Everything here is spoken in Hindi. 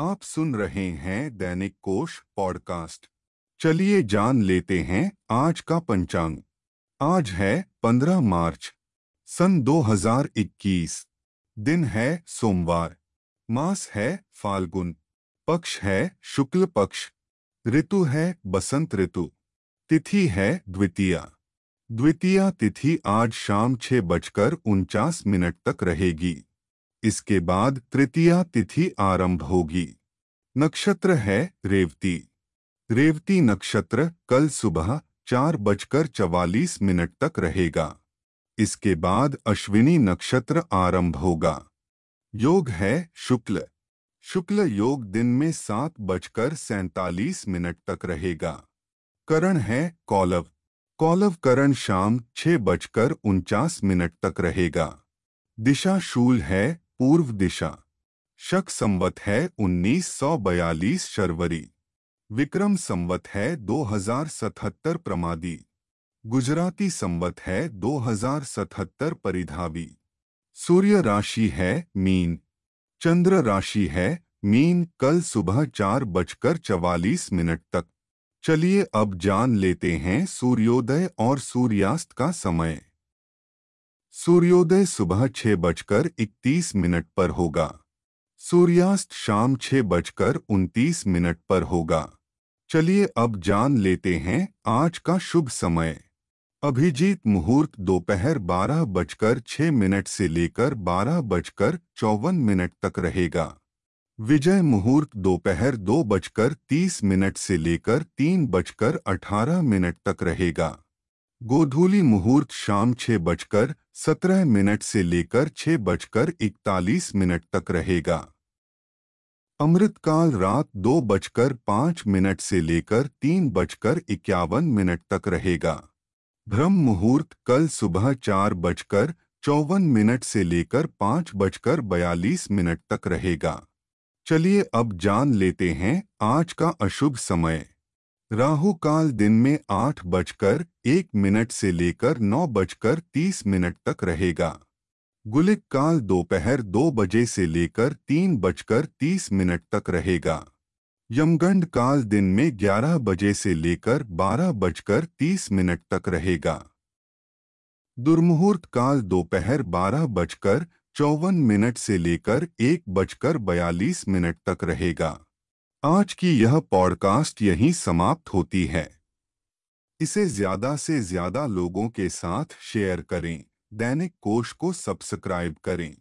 आप सुन रहे हैं दैनिक कोश पॉडकास्ट। चलिए जान लेते हैं आज का पंचांग। आज है 15 मार्च, सन 2021 दिन है सोमवार, मास है फाल्गुन, पक्ष है शुक्ल पक्ष, ऋतु है बसंत ऋतु, तिथि है द्वितीया। द्वितीया तिथि आज शाम छह बजकर उनचास मिनट तक रहेगी। इसके बाद तृतीया तिथि आरंभ होगी। नक्षत्र है रेवती। रेवती नक्षत्र कल सुबह चार बजकर चवालीस मिनट तक रहेगा। इसके बाद अश्विनी नक्षत्र आरंभ होगा। योग है शुक्ल। शुक्ल योग दिन में सात बजकर सैतालीस मिनट तक रहेगा। करण है कौलव। कौलव करण शाम छह बजकर उनचास मिनट तक रहेगा। दिशा शूल है पूर्व दिशा। शक संवत है 1942 शर्वरी। विक्रम संवत है 2077 प्रमादी। गुजराती संवत है 2077 परिधावी। सूर्य राशि है मीन। चंद्र राशि है मीन कल सुबह चार बजकर चवालीस मिनट तक। चलिए अब जान लेते हैं सूर्योदय और सूर्यास्त का समय। सूर्योदय सुबह छह बजकर इकतीस मिनट पर होगा। सूर्यास्त शाम छह बजकर उनतीस मिनट पर होगा। चलिए अब जान लेते हैं आज का शुभ समय। अभिजीत मुहूर्त दोपहर बारह बजकर छह मिनट से लेकर बारह बजकर चौवन मिनट तक रहेगा। विजय मुहूर्त दोपहर दो बजकर तीस मिनट से लेकर तीन बजकर अठारह मिनट तक रहेगा। गोधूली मुहूर्त शाम छह बजकर सत्रह मिनट से लेकर छह बजकर इकतालीस मिनट तक रहेगा। अमृतकाल रात दो बजकर पाँच मिनट से लेकर तीन बजकर इक्यावन मिनट तक रहेगा। ब्रह्म मुहूर्त कल सुबह चार बजकर चौवन मिनट से लेकर पाँच बजकर बयालीस मिनट तक रहेगा। चलिए अब जान लेते हैं आज का अशुभ समय। राहु काल दिन में आठ बजकर एक मिनट से लेकर नौ बजकर तीस मिनट तक रहेगा। गुलिक काल दोपहर दो बजे से लेकर तीन बजकर तीस मिनट तक रहेगा। यमगंड काल दिन में ग्यारह बजे से लेकर बारह बजकर तीस मिनट तक रहेगा। दुर्मुहूर्त काल दोपहर बारह बजकर चौवन मिनट से लेकर एक बजकर बयालीस मिनट तक रहेगा। आज की यह पॉडकास्ट यहीं समाप्त होती है। इसे ज़्यादा से ज़्यादा लोगों के साथ शेयर करें। दैनिक कोश को सब्सक्राइब करें।